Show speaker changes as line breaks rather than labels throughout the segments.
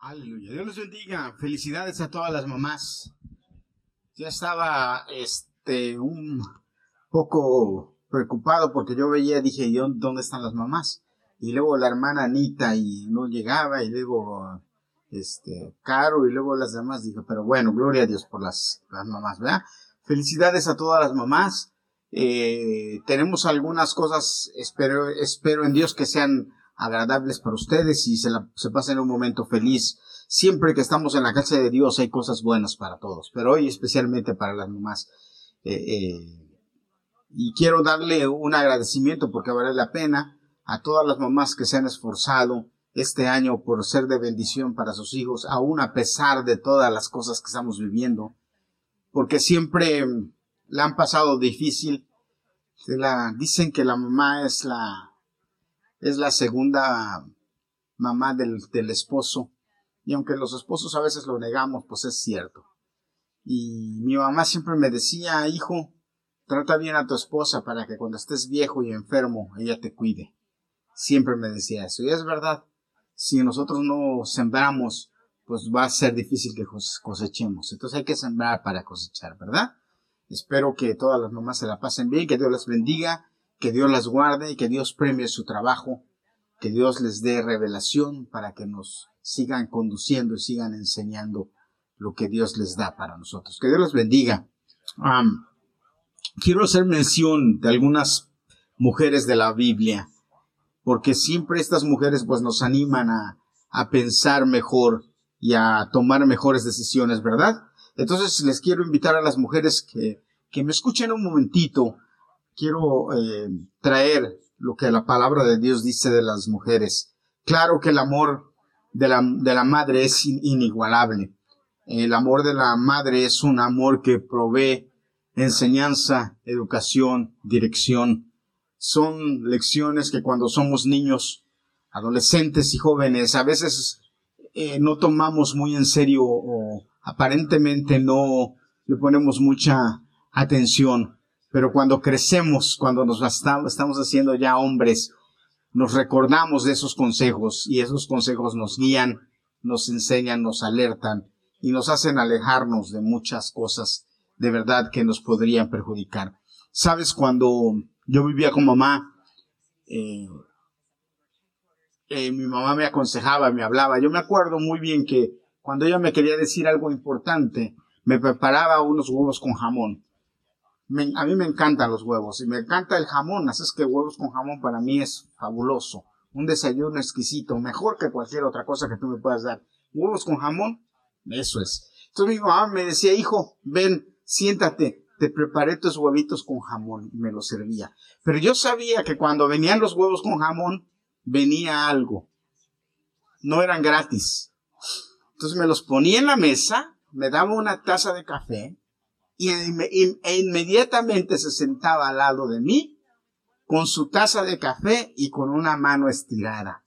Aleluya. Dios les bendiga. Felicidades a todas las mamás. Ya estaba este un poco preocupado porque yo veía, dije, yo, ¿dónde están las mamás? Y luego la hermana Anita y no llegaba y luego este Caro y luego las demás dije, pero bueno, gloria a Dios por las, las mamás, ¿verdad? Felicidades a todas las mamás. Eh, tenemos algunas cosas, espero, espero en Dios que sean agradables para ustedes y se, la, se pasen un momento feliz. Siempre que estamos en la casa de Dios hay cosas buenas para todos, pero hoy especialmente para las mamás. Eh, eh, y quiero darle un agradecimiento porque vale la pena a todas las mamás que se han esforzado este año por ser de bendición para sus hijos, aún a pesar de todas las cosas que estamos viviendo, porque siempre la han pasado difícil. La, dicen que la mamá es la es la segunda mamá del, del esposo. Y aunque los esposos a veces lo negamos, pues es cierto. Y mi mamá siempre me decía, hijo, trata bien a tu esposa para que cuando estés viejo y enfermo, ella te cuide. Siempre me decía eso. Y es verdad, si nosotros no sembramos, pues va a ser difícil que cosechemos. Entonces hay que sembrar para cosechar, ¿verdad? Espero que todas las mamás se la pasen bien, que Dios las bendiga que Dios las guarde y que Dios premie su trabajo, que Dios les dé revelación para que nos sigan conduciendo y sigan enseñando lo que Dios les da para nosotros. Que Dios los bendiga. quiero hacer mención de algunas mujeres de la Biblia, porque siempre estas mujeres pues nos animan a, a pensar mejor y a tomar mejores decisiones, ¿verdad? Entonces les quiero invitar a las mujeres que, que me escuchen un momentito quiero eh, traer lo que la palabra de Dios dice de las mujeres. Claro que el amor de la, de la madre es inigualable. El amor de la madre es un amor que provee enseñanza, educación, dirección. Son lecciones que cuando somos niños, adolescentes y jóvenes, a veces eh, no tomamos muy en serio o aparentemente no le ponemos mucha atención. Pero cuando crecemos, cuando nos estamos haciendo ya hombres, nos recordamos de esos consejos y esos consejos nos guían, nos enseñan, nos alertan y nos hacen alejarnos de muchas cosas de verdad que nos podrían perjudicar. Sabes, cuando yo vivía con mamá, eh, eh, mi mamá me aconsejaba, me hablaba. Yo me acuerdo muy bien que cuando ella me quería decir algo importante, me preparaba unos huevos con jamón a mí me encantan los huevos y me encanta el jamón, así es que huevos con jamón para mí es fabuloso. Un desayuno exquisito, mejor que cualquier otra cosa que tú me puedas dar. Huevos con jamón, eso es. Entonces mi mamá me decía, hijo, ven, siéntate, te preparé tus huevitos con jamón y me los servía. Pero yo sabía que cuando venían los huevos con jamón, venía algo. No eran gratis. Entonces me los ponía en la mesa, me daba una taza de café y e inmediatamente se sentaba al lado de mí con su taza de café y con una mano estirada.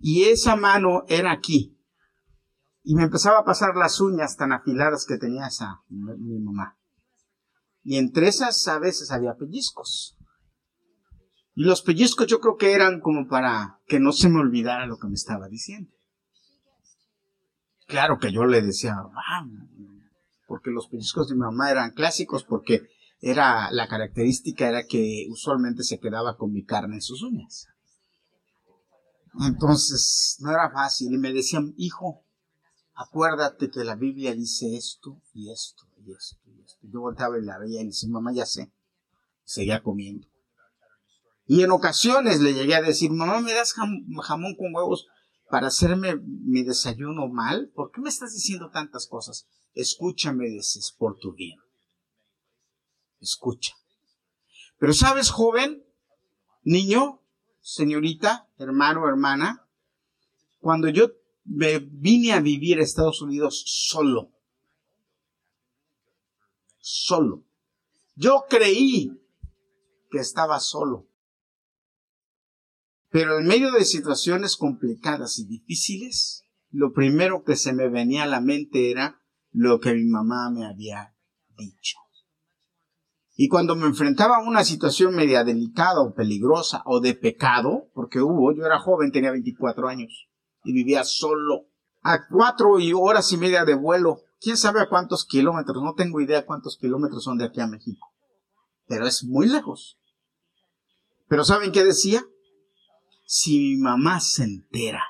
Y esa mano era aquí. Y me empezaba a pasar las uñas tan afiladas que tenía esa mi mamá. Y entre esas a veces había pellizcos. Y los pellizcos yo creo que eran como para que no se me olvidara lo que me estaba diciendo. Claro que yo le decía, porque los pellizcos de mi mamá eran clásicos, porque era la característica era que usualmente se quedaba con mi carne en sus uñas. Entonces no era fácil y me decían, hijo, acuérdate que la Biblia dice esto y esto y esto y esto. Yo volteaba y la veía y decía, mamá, ya sé. Seguía comiendo. Y en ocasiones le llegué a decir, mamá, ¿me das jamón con huevos para hacerme mi desayuno mal? ¿Por qué me estás diciendo tantas cosas? escúchame, dices, por tu bien. Escucha. Pero sabes, joven, niño, señorita, hermano, hermana, cuando yo me vine a vivir a Estados Unidos solo, solo, yo creí que estaba solo. Pero en medio de situaciones complicadas y difíciles, lo primero que se me venía a la mente era lo que mi mamá me había dicho. Y cuando me enfrentaba a una situación media delicada o peligrosa o de pecado, porque hubo, yo era joven, tenía 24 años y vivía solo a cuatro horas y media de vuelo. ¿Quién sabe a cuántos kilómetros? No tengo idea cuántos kilómetros son de aquí a México. Pero es muy lejos. Pero ¿saben qué decía? Si mi mamá se entera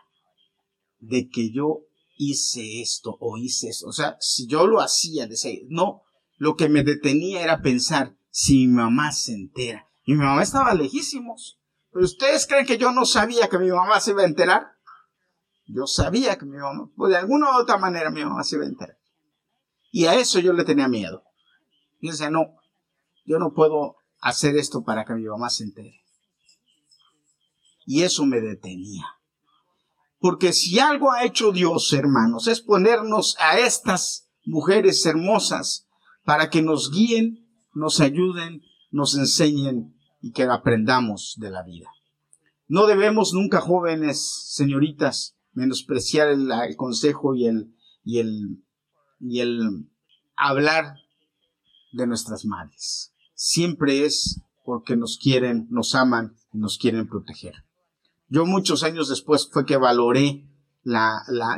de que yo hice esto o hice eso, o sea, si yo lo hacía, no, lo que me detenía era pensar, si mi mamá se entera. Y mi mamá estaba lejísimos. Pero ustedes creen que yo no sabía que mi mamá se iba a enterar? Yo sabía que mi mamá, pues de alguna u otra manera mi mamá se iba a enterar. Y a eso yo le tenía miedo. Y decía, no, yo no puedo hacer esto para que mi mamá se entere. Y eso me detenía. Porque si algo ha hecho Dios, hermanos, es ponernos a estas mujeres hermosas para que nos guíen, nos ayuden, nos enseñen y que aprendamos de la vida. No debemos nunca, jóvenes, señoritas, menospreciar el, consejo y el, y el, y el hablar de nuestras madres. Siempre es porque nos quieren, nos aman y nos quieren proteger. Yo muchos años después fue que valoré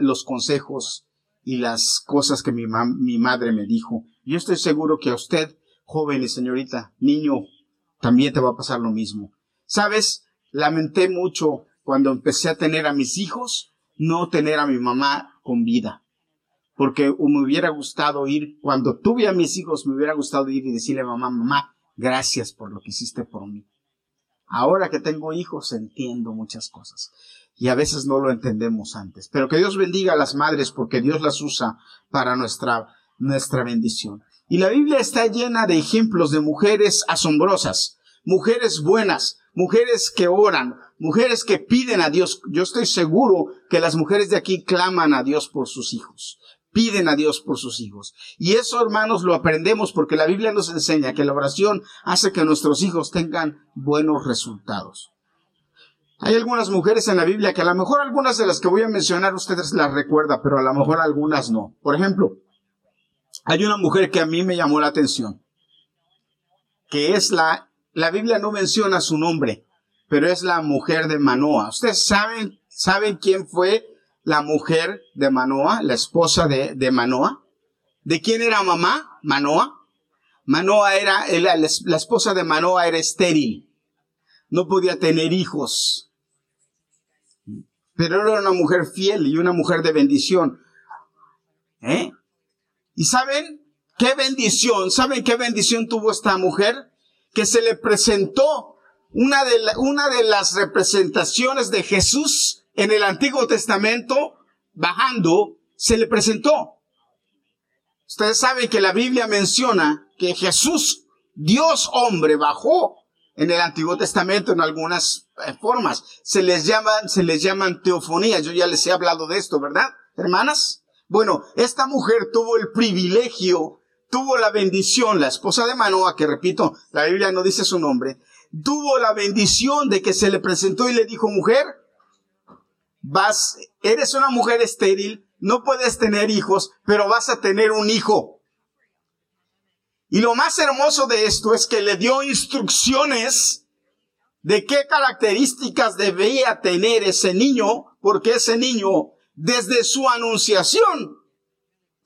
los consejos y las cosas que mi, mi madre me dijo. Yo estoy seguro que a usted, joven y señorita, niño, también te va a pasar lo mismo. Sabes, lamenté mucho cuando empecé a tener a mis hijos, no tener a mi mamá con vida. Porque me hubiera gustado ir, cuando tuve a mis hijos, me hubiera gustado ir y decirle a mamá, mamá, gracias por lo que hiciste por mí. Ahora que tengo hijos, entiendo muchas cosas. Y a veces no lo entendemos antes. Pero que Dios bendiga a las madres porque Dios las usa para nuestra, nuestra bendición. Y la Biblia está llena de ejemplos de mujeres asombrosas, mujeres buenas, mujeres que oran, mujeres que piden a Dios. Yo estoy seguro que las mujeres de aquí claman a Dios por sus hijos, piden a Dios por sus hijos. Y eso, hermanos, lo aprendemos porque la Biblia nos enseña que la oración hace que nuestros hijos tengan buenos resultados. Hay algunas mujeres en la Biblia que a lo mejor algunas de las que voy a mencionar ustedes las recuerdan, pero a lo mejor algunas no. Por ejemplo, hay una mujer que a mí me llamó la atención, que es la, la Biblia no menciona su nombre, pero es la mujer de Manoa. ¿Ustedes saben, saben quién fue la mujer de Manoa, la esposa de, de Manoa? ¿De quién era mamá? Manoa. Manoa era, la, la esposa de Manoa era estéril. No podía tener hijos. Pero era una mujer fiel y una mujer de bendición. ¿Eh? ¿Y saben qué bendición? ¿Saben qué bendición tuvo esta mujer? Que se le presentó una de, una de las representaciones de Jesús en el Antiguo Testamento, bajando, se le presentó. Ustedes saben que la Biblia menciona que Jesús, Dios hombre, bajó en el Antiguo Testamento en algunas eh, formas. Se les llaman, se les llaman teofonías. Yo ya les he hablado de esto, ¿verdad, hermanas? Bueno, esta mujer tuvo el privilegio, tuvo la bendición, la esposa de Manoa, que repito, la Biblia no dice su nombre, tuvo la bendición de que se le presentó y le dijo, mujer, vas, eres una mujer estéril, no puedes tener hijos, pero vas a tener un hijo. Y lo más hermoso de esto es que le dio instrucciones de qué características debía tener ese niño, porque ese niño desde su anunciación,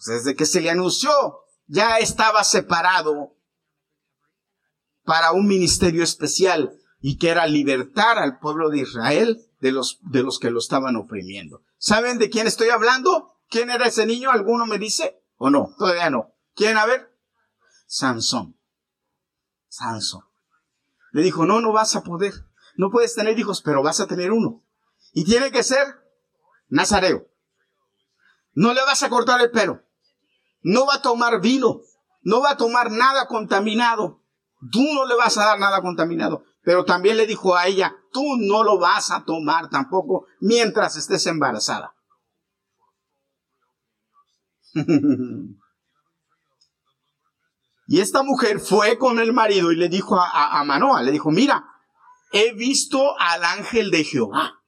desde que se le anunció, ya estaba separado para un ministerio especial y que era libertar al pueblo de Israel de los, de los que lo estaban oprimiendo. ¿Saben de quién estoy hablando? ¿Quién era ese niño? ¿Alguno me dice? ¿O no? Todavía no. ¿Quién? A ver. Sansón. Sansón. Le dijo, no, no vas a poder. No puedes tener hijos, pero vas a tener uno. Y tiene que ser Nazareo. No le vas a cortar el pelo. No va a tomar vino. No va a tomar nada contaminado. Tú no le vas a dar nada contaminado. Pero también le dijo a ella, tú no lo vas a tomar tampoco mientras estés embarazada. y esta mujer fue con el marido y le dijo a, a Manoa, le dijo, mira, he visto al ángel de Jehová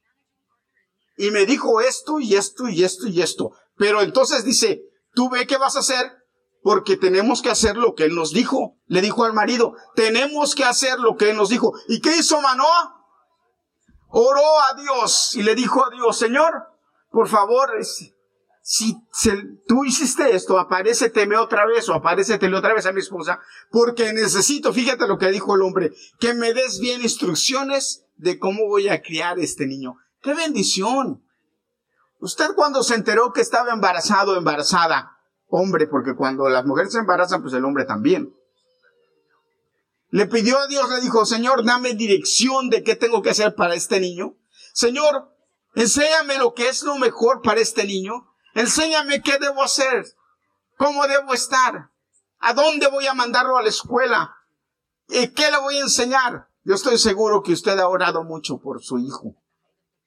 y me dijo esto y esto y esto y esto. Pero entonces dice, tú ve qué vas a hacer porque tenemos que hacer lo que él nos dijo. Le dijo al marido, tenemos que hacer lo que él nos dijo. ¿Y qué hizo Manoa? Oró a Dios y le dijo a Dios, Señor, por favor, si tú hiciste esto, aparéceteme otra vez o aparécetele otra vez a mi esposa, porque necesito, fíjate lo que dijo el hombre, que me des bien instrucciones de cómo voy a criar este niño. ¡Qué bendición! Usted cuando se enteró que estaba embarazado embarazada, hombre, porque cuando las mujeres se embarazan, pues el hombre también. Le pidió a Dios, le dijo, Señor, dame dirección de qué tengo que hacer para este niño. Señor, enséñame lo que es lo mejor para este niño. Enséñame qué debo hacer, cómo debo estar, a dónde voy a mandarlo a la escuela y qué le voy a enseñar. Yo estoy seguro que usted ha orado mucho por su hijo.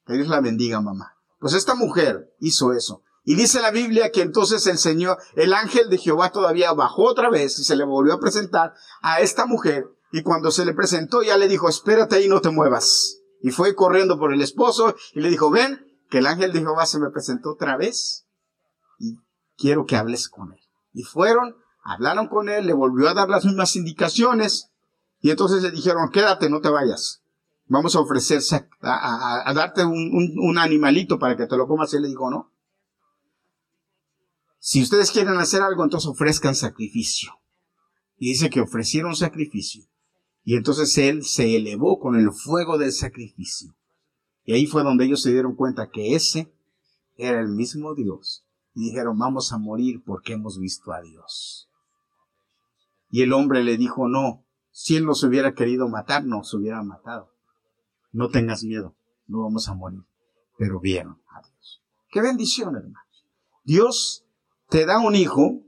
Que Dios la bendiga, mamá. Pues esta mujer hizo eso. Y dice la Biblia que entonces el Señor, el ángel de Jehová todavía bajó otra vez y se le volvió a presentar a esta mujer. Y cuando se le presentó ya le dijo, espérate ahí, no te muevas. Y fue corriendo por el esposo y le dijo, ven, que el ángel de Jehová se me presentó otra vez quiero que hables con él. Y fueron, hablaron con él, le volvió a dar las mismas indicaciones, y entonces le dijeron, quédate, no te vayas. Vamos a ofrecer, a, darte un, animalito para que te lo comas. Y él le dijo, no. Si ustedes quieren hacer algo, entonces ofrezcan sacrificio. Y dice que ofrecieron sacrificio. Y entonces él se elevó con el fuego del sacrificio. Y ahí fue donde ellos se dieron cuenta que ese era el mismo Dios y dijeron, vamos a morir porque hemos visto a Dios. Y el hombre le dijo, no, si él nos hubiera querido matar, nos hubiera matado. No tengas miedo, no vamos a morir. Pero vieron a Dios. Qué bendición, hermano. Dios te da un hijo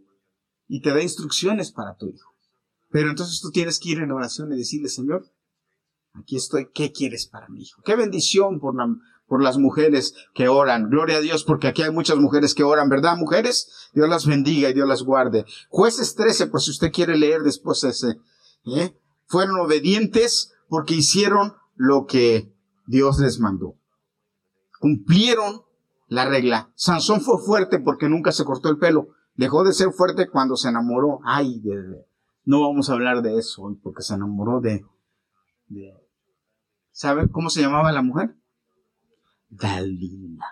y te da instrucciones para tu hijo. Pero entonces tú tienes que ir en oración y decirle, Señor, aquí estoy, ¿qué quieres para mi hijo? Qué bendición por por las mujeres que oran. Gloria a Dios porque aquí hay muchas mujeres que oran, ¿verdad, mujeres? Dios las bendiga y Dios las guarde. Jueces 13, pues si usted quiere leer después ese, ¿eh? fueron obedientes porque hicieron lo que Dios les mandó. Cumplieron la regla. Sansón fue fuerte porque nunca se cortó el pelo. Dejó de ser fuerte cuando se enamoró. Ay, de, no vamos a hablar de eso hoy porque se enamoró de, ¿Sabe cómo se llamaba la mujer? Dalila.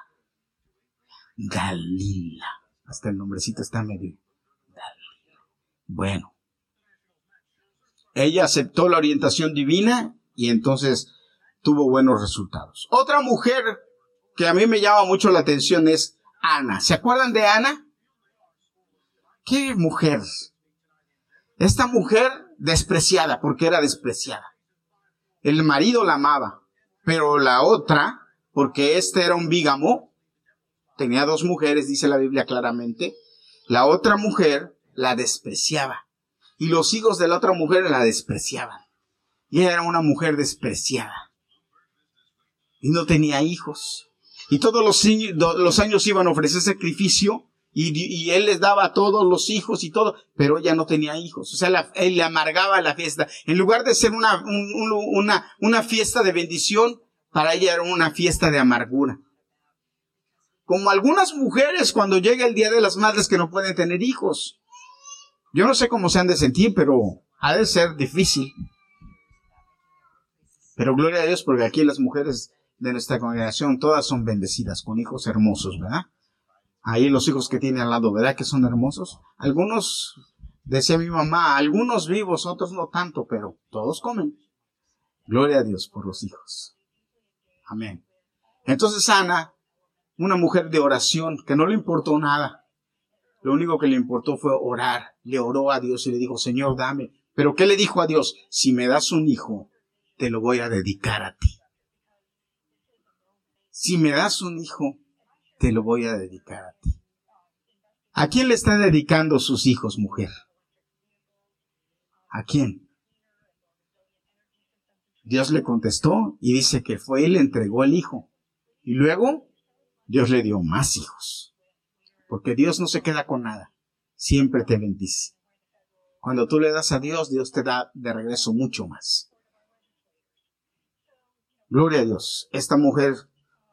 Dalila. Hasta el nombrecito está medio. Dalila. Bueno. Ella aceptó la orientación divina y entonces tuvo buenos resultados. Otra mujer que a mí me llama mucho la atención es Ana. ¿Se acuerdan de Ana? ¿Qué mujer? Esta mujer despreciada, porque era despreciada. El marido la amaba, pero la otra porque este era un bígamo, tenía dos mujeres, dice la Biblia claramente, la otra mujer la despreciaba y los hijos de la otra mujer la despreciaban. Y era una mujer despreciada y no tenía hijos. Y todos los años iban a ofrecer sacrificio y, él les daba todos los hijos y todo, pero ella no tenía hijos. O sea, él le amargaba la fiesta. En lugar de ser una, una, una fiesta de bendición, para ella era una fiesta de amargura. Como algunas mujeres cuando llega el Día de las Madres que no pueden tener hijos. Yo no sé cómo se han de sentir, pero ha de ser difícil. Pero gloria a Dios porque aquí las mujeres de nuestra congregación todas son bendecidas con hijos hermosos, ¿verdad? Ahí los hijos que tiene al lado, ¿verdad que son hermosos? Algunos, decía mi mamá, algunos vivos, otros no tanto, pero todos comen. Gloria a Dios por los hijos. Amén. Entonces Ana, una mujer de oración, que no le importó nada. Lo único que le importó fue orar. Le oró a Dios y le dijo, Señor, dame. Pero ¿qué le dijo a Dios? Si me das un hijo, te lo voy a dedicar a ti. Si me das un hijo, te lo voy a dedicar a ti. ¿A quién le está dedicando sus hijos, mujer? ¿A quién? Dios le contestó y dice que fue y le entregó el hijo. Y luego Dios le dio más hijos. Porque Dios no se queda con nada. Siempre te bendice. Cuando tú le das a Dios, Dios te da de regreso mucho más. Gloria a Dios. Esta mujer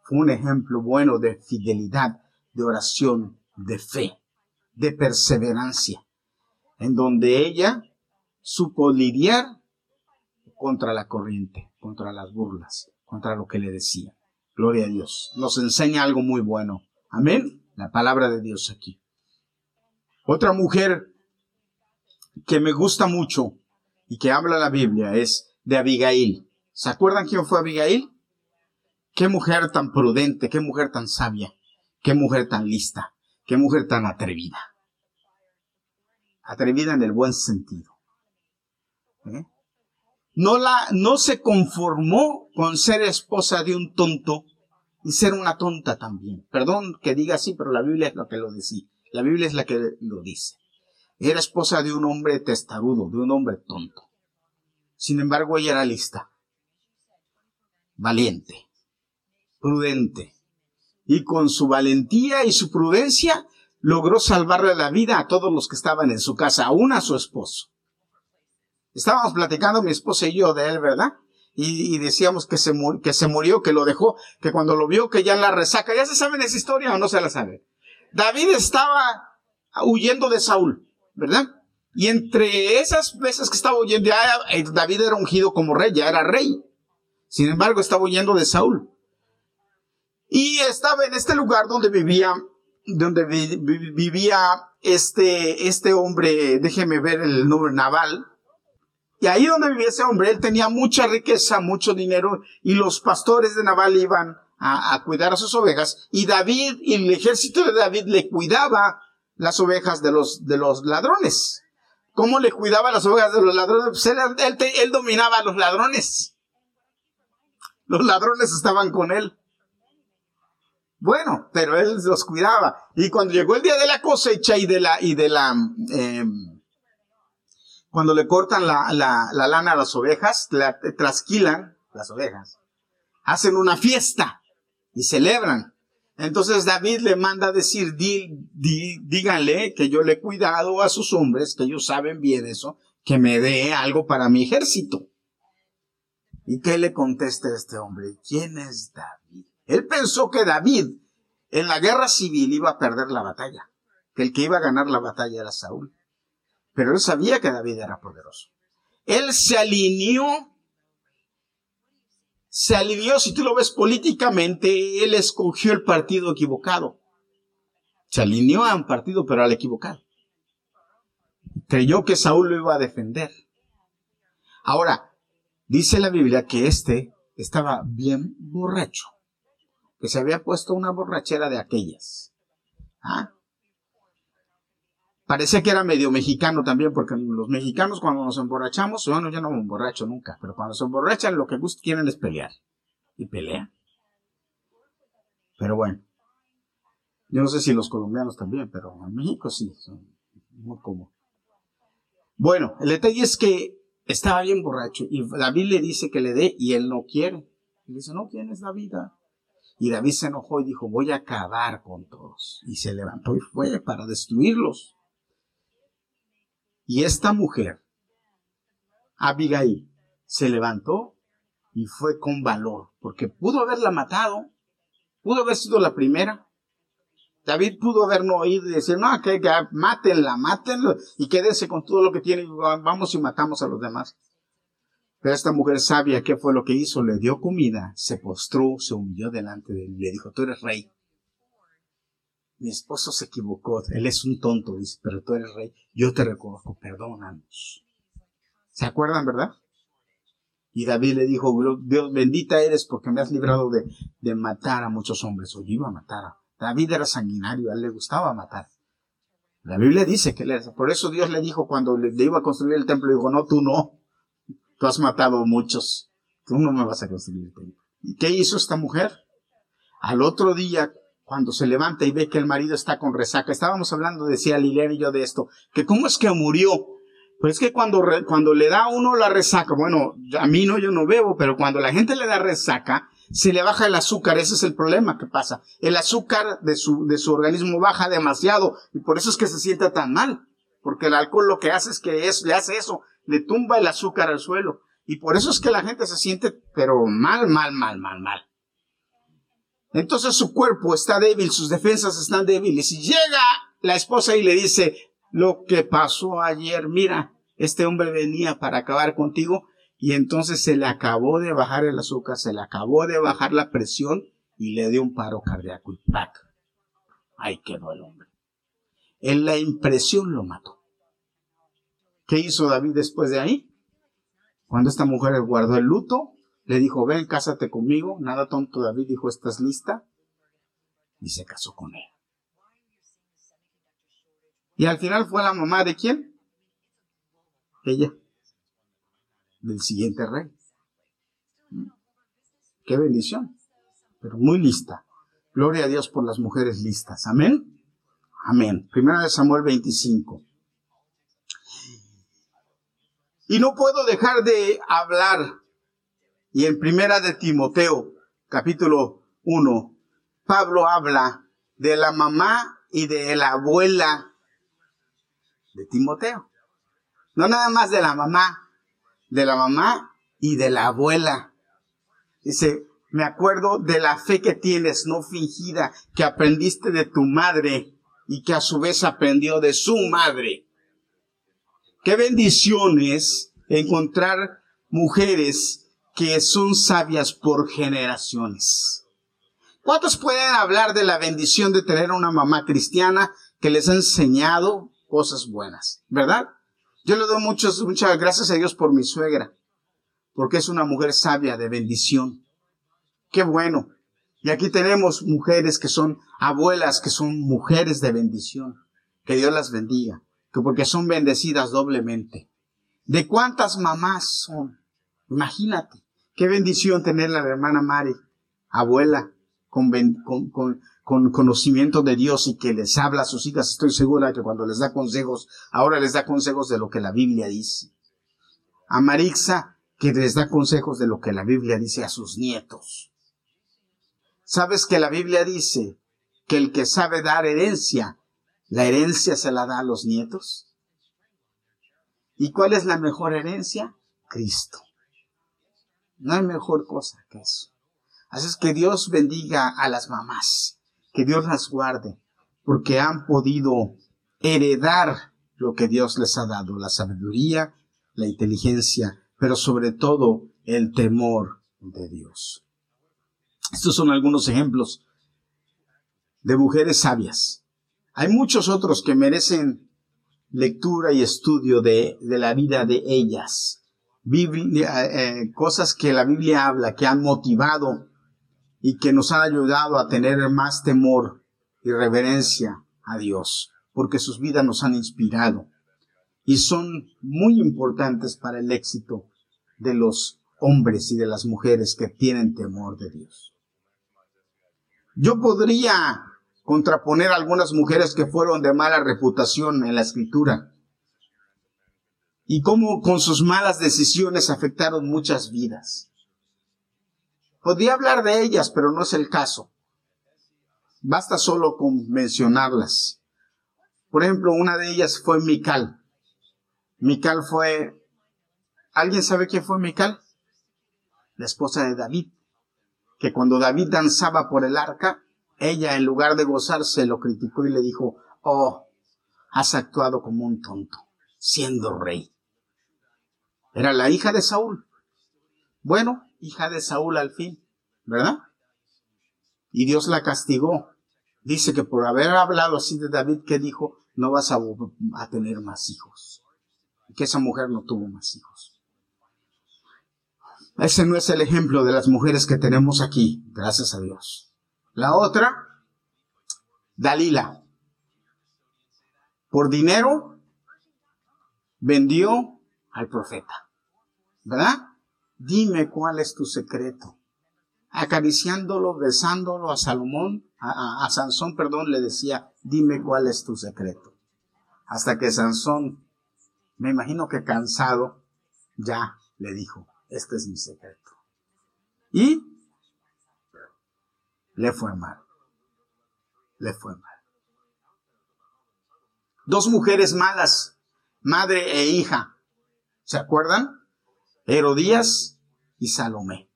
fue un ejemplo bueno de fidelidad, de oración, de fe, de perseverancia, en donde ella supo lidiar contra la corriente, contra las burlas, contra lo que le decía. Gloria a Dios. Nos enseña algo muy bueno. Amén. la palabra de Dios aquí. Otra mujer que me gusta mucho y que habla la Biblia es de Abigail. ¿Se acuerdan quién fue Abigail? Qué mujer tan prudente, qué mujer tan sabia, qué mujer tan lista, qué mujer tan atrevida. Atrevida en el buen sentido. ¿Eh? No, la, no se conformó con ser esposa de un tonto y ser una tonta también. Perdón que diga así, pero la Biblia es lo que lo dice. La Biblia es la que lo dice. Era esposa de un hombre testarudo, de un hombre tonto. Sin embargo, ella era lista, valiente, prudente. Y con su valentía y su prudencia logró salvarle la vida a todos los que estaban en su casa, aún a su esposo. Estábamos platicando mi esposa y yo de él, ¿verdad? Y, decíamos que se, que se murió, que lo dejó, que cuando lo vio que ya en la resaca, ¿ya se saben esa historia o no se la saben? David estaba huyendo de Saúl, ¿verdad? Y entre esas veces que estaba huyendo, ya eh, David era ungido como rey, ya era rey. Sin embargo, estaba huyendo de Saúl. Y estaba en este lugar donde vivía, donde vivía este, este hombre, déjeme ver el nombre, Naval, y ahí donde vivía ese hombre, él tenía mucha riqueza, mucho dinero, y los pastores de Naval iban a, cuidar a sus ovejas, y David y el ejército de David le cuidaba las ovejas de los, de los ladrones. ¿Cómo le cuidaba las ovejas de los ladrones? Pues él, él dominaba a los ladrones. Los ladrones estaban con él. Bueno, pero él los cuidaba. Y cuando llegó el día de la cosecha y de la, y de la, eh, cuando le cortan la, lana a las ovejas, la trasquilan las ovejas, hacen una fiesta y celebran. Entonces David le manda a decir, díganle que yo le he cuidado a sus hombres, que ellos saben bien eso, que me dé algo para mi ejército. ¿Y qué le contesta este hombre? ¿Quién es David? Él pensó que David en la guerra civil iba a perder la batalla, que el que iba a ganar la batalla era Saúl. Pero él sabía que David era poderoso. Él se alineó, se alineó, si tú lo ves políticamente, él escogió el partido equivocado. Se alineó a un partido, pero al equivocado. Creyó que Saúl lo iba a defender. Ahora, dice la Biblia que este estaba bien borracho, que se había puesto una borrachera de aquellas. ¿Ah? Parecía que era medio mexicano también, porque los mexicanos cuando nos emborrachamos, bueno, yo no me emborracho nunca, pero cuando se emborrachan lo que quieren es pelear. Y pelean. Pero bueno. Yo no sé si los colombianos también, pero en México sí, son muy como. Bueno, el detalle es que estaba bien borracho y David le dice que le dé y él no quiere. Y dice, no tienes la vida. Y David se enojó y dijo, voy a acabar con todos. Y se levantó y fue para destruirlos. Y esta mujer, Abigail, se levantó y fue con valor, porque pudo haberla matado, pudo haber sido la primera. David pudo haber no oído y decir, no, que, que mátenla, mátenlo y quédense con todo lo que tiene, vamos y matamos a los demás. Pero esta mujer sabia qué fue lo que hizo, le dio comida, se postró, se humilló delante de él y le dijo, tú eres rey mi esposo se equivocó, él es un tonto, dice, pero tú eres rey, yo te reconozco, perdónanos. ¿Se acuerdan, verdad? Y David le dijo, Dios bendita eres porque me has librado de, matar a muchos hombres. O yo iba a matar. A... David era sanguinario, a él le gustaba matar. La Biblia dice que él era. Por eso Dios le dijo cuando le, iba a construir el templo, dijo, no, tú no. Tú has matado muchos. Tú no me vas a construir el. ¿Y qué hizo esta mujer? Al otro día, cuando se levanta y ve que el marido está con resaca. Estábamos hablando, decía Liliana y yo de esto, que cómo es que murió. Pues es que cuando, cuando le da a uno la resaca, bueno, a mí no, yo no bebo, pero cuando la gente le da resaca, se le baja el azúcar, ese es el problema que pasa. El azúcar de su, de su organismo baja demasiado y por eso es que se siente tan mal. Porque el alcohol lo que hace es que es, le hace eso, le tumba el azúcar al suelo. Y por eso es que la gente se siente, pero mal, mal, mal, mal, mal. Entonces su cuerpo está débil, sus defensas están débiles. Y llega la esposa y le dice, lo que pasó ayer, mira, este hombre venía para acabar contigo y entonces se le acabó de bajar el azúcar, se le acabó de bajar la presión y le dio un paro cardíaco y ¡pac! Ahí quedó el hombre. En la impresión lo mató. ¿Qué hizo David después de ahí? Cuando esta mujer guardó el luto, le dijo, ven, cásate conmigo. Nada tonto David dijo, ¿estás lista? Y se casó con él. Y al final fue la mamá de quién? Ella. Del siguiente rey. ¿Mm? Qué bendición. Pero muy lista. Gloria a Dios por las mujeres listas. Amén. Amén. Primera de Samuel 25. Y no puedo dejar de hablar. Y en Primera de Timoteo, capítulo 1, Pablo habla de la mamá y de la abuela de Timoteo. No nada más de la mamá, de la mamá y de la abuela. Dice, me acuerdo de la fe que tienes, no fingida, que aprendiste de tu madre y que a su vez aprendió de su madre. Qué bendiciones encontrar mujeres que son sabias por generaciones. ¿Cuántos pueden hablar de la bendición de tener una mamá cristiana que les ha enseñado cosas buenas? ¿Verdad? Yo le doy muchas, muchas gracias a Dios por mi suegra, porque es una mujer sabia de bendición. Qué bueno. Y aquí tenemos mujeres que son abuelas, que son mujeres de bendición. Que Dios las bendiga, que porque son bendecidas doblemente. ¿De cuántas mamás son? Imagínate, qué bendición tener la hermana Mari, abuela, con, con, con, conocimiento de Dios y que les habla a sus hijas. Estoy segura que cuando les da consejos, ahora les da consejos de lo que la Biblia dice. A Marixa, que les da consejos de lo que la Biblia dice a sus nietos. ¿Sabes que la Biblia dice que el que sabe dar herencia, la herencia se la da a los nietos? ¿Y cuál es la mejor herencia? Cristo. No hay mejor cosa que eso. Así es que Dios bendiga a las mamás, que Dios las guarde, porque han podido heredar lo que Dios les ha dado, la sabiduría, la inteligencia, pero sobre todo el temor de Dios. Estos son algunos ejemplos de mujeres sabias. Hay muchos otros que merecen lectura y estudio de, la vida de ellas. Biblia, eh, cosas que la Biblia habla, que han motivado y que nos han ayudado a tener más temor y reverencia a Dios, porque sus vidas nos han inspirado y son muy importantes para el éxito de los hombres y de las mujeres que tienen temor de Dios. Yo podría contraponer a algunas mujeres que fueron de mala reputación en la escritura y cómo con sus malas decisiones afectaron muchas vidas. Podría hablar de ellas, pero no es el caso. Basta solo con mencionarlas. Por ejemplo, una de ellas fue Mical. Mical fue... ¿Alguien sabe quién fue Mical? La esposa de David. Que cuando David danzaba por el arca, ella, en lugar de gozarse, lo criticó y le dijo, oh, has actuado como un tonto, siendo rey. Era la hija de Saúl. Bueno, hija de Saúl al fin, ¿verdad? Y Dios la castigó. Dice que por haber hablado así de David, que dijo, no vas a, tener más hijos. Y que esa mujer no tuvo más hijos. Ese no es el ejemplo de las mujeres que tenemos aquí, gracias a Dios. La otra, Dalila. Por dinero, vendió al profeta. ¿Verdad? Dime cuál es tu secreto. Acariciándolo, besándolo a Salomón, a, Sansón, perdón, le decía, dime cuál es tu secreto. Hasta que Sansón, me imagino que cansado, ya le dijo, este es mi secreto. Y le fue mal. Le fue mal. Dos mujeres malas, madre e hija. ¿Se acuerdan? Herodías y Salomé.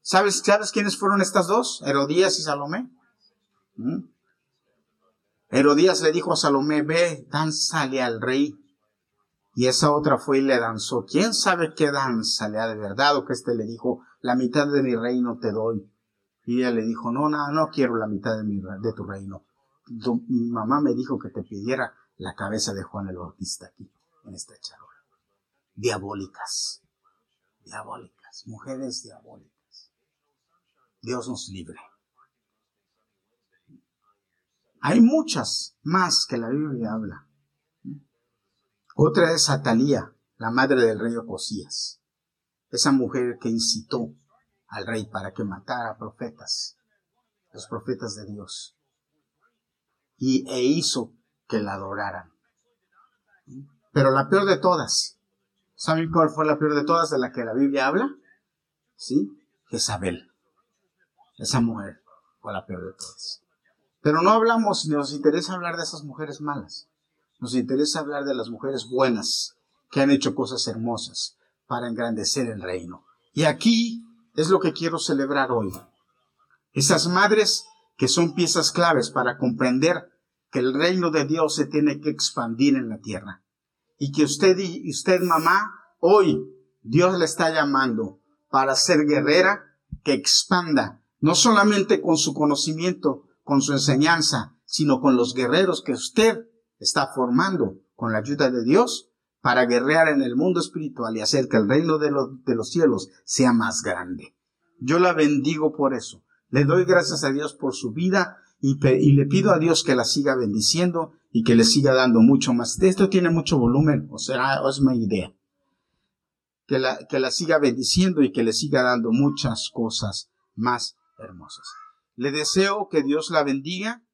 ¿Sabes, ¿Sabes quiénes fueron estas dos? Herodías y Salomé. ¿Mm? Herodías le dijo a Salomé, ve, danzale al rey. Y esa otra fue y le danzó. ¿Quién sabe qué danza le ha de verdad? O que éste le dijo, la mitad de mi reino te doy Y ella le dijo, no, no, no quiero la mitad de, mi, de tu reino. mi mamá me dijo que te pidiera la cabeza de Juan el Bautista aquí, en esta charola. Diabólicas, diabólicas, mujeres diabólicas. Dios nos libre. Hay muchas más que la Biblia habla. Otra es Atalía, la madre del rey Ocosías. Esa mujer que incitó al rey para que matara profetas, los profetas de Dios, y, e hizo que la adoraran. Pero la peor de todas, ¿saben cuál fue la peor de todas de la que la Biblia habla? ¿Sí? Jezabel. Esa mujer fue la peor de todas. Pero no hablamos, nos interesa hablar de esas mujeres malas. Nos interesa hablar de las mujeres buenas que han hecho cosas hermosas para engrandecer el reino. Y aquí es lo que quiero celebrar hoy. Esas madres que son piezas claves para comprender que el reino de Dios se tiene que expandir en la tierra. Y que usted y usted, mamá, hoy Dios le está llamando para ser guerrera que expanda, no solamente con su conocimiento, con su enseñanza, sino con los guerreros que usted está formando con la ayuda de Dios para guerrear en el mundo espiritual y hacer que el reino de, de los cielos sea más grande. Yo la bendigo por eso. Le doy gracias a Dios por su vida y, le pido a Dios que la siga bendiciendo y que le siga dando mucho más. Esto tiene mucho volumen, o sea, es mi idea. Que la, que la siga bendiciendo y que le siga dando muchas cosas más hermosas. Le deseo que Dios la bendiga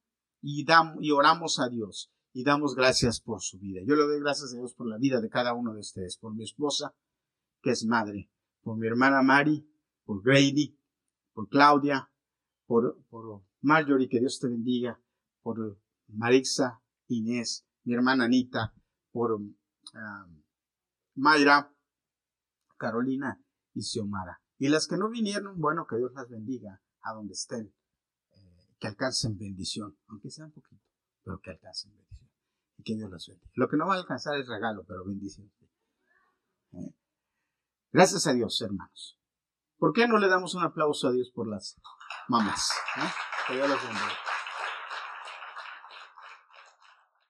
y, y oramos a Dios y damos gracias por su vida. Yo le doy gracias a Dios por la vida de cada uno de ustedes, por mi esposa, que es madre, por mi hermana Mari, por Grady, por Claudia, por, por Marjorie, que Dios te bendiga, por Marixa, Inés, mi hermana Anita, por um, Mayra, Carolina y Xiomara. Y las que no vinieron, bueno, que Dios las bendiga a donde estén, eh, que alcancen bendición, aunque sea un poquito, pero que alcancen bendición que Dios los bendiga. Lo que no va a alcanzar es regalo, pero bendición. ¿Eh? Gracias a Dios, hermanos. ¿Por qué no le damos un aplauso a Dios por las mamás? Que Dios los bendiga.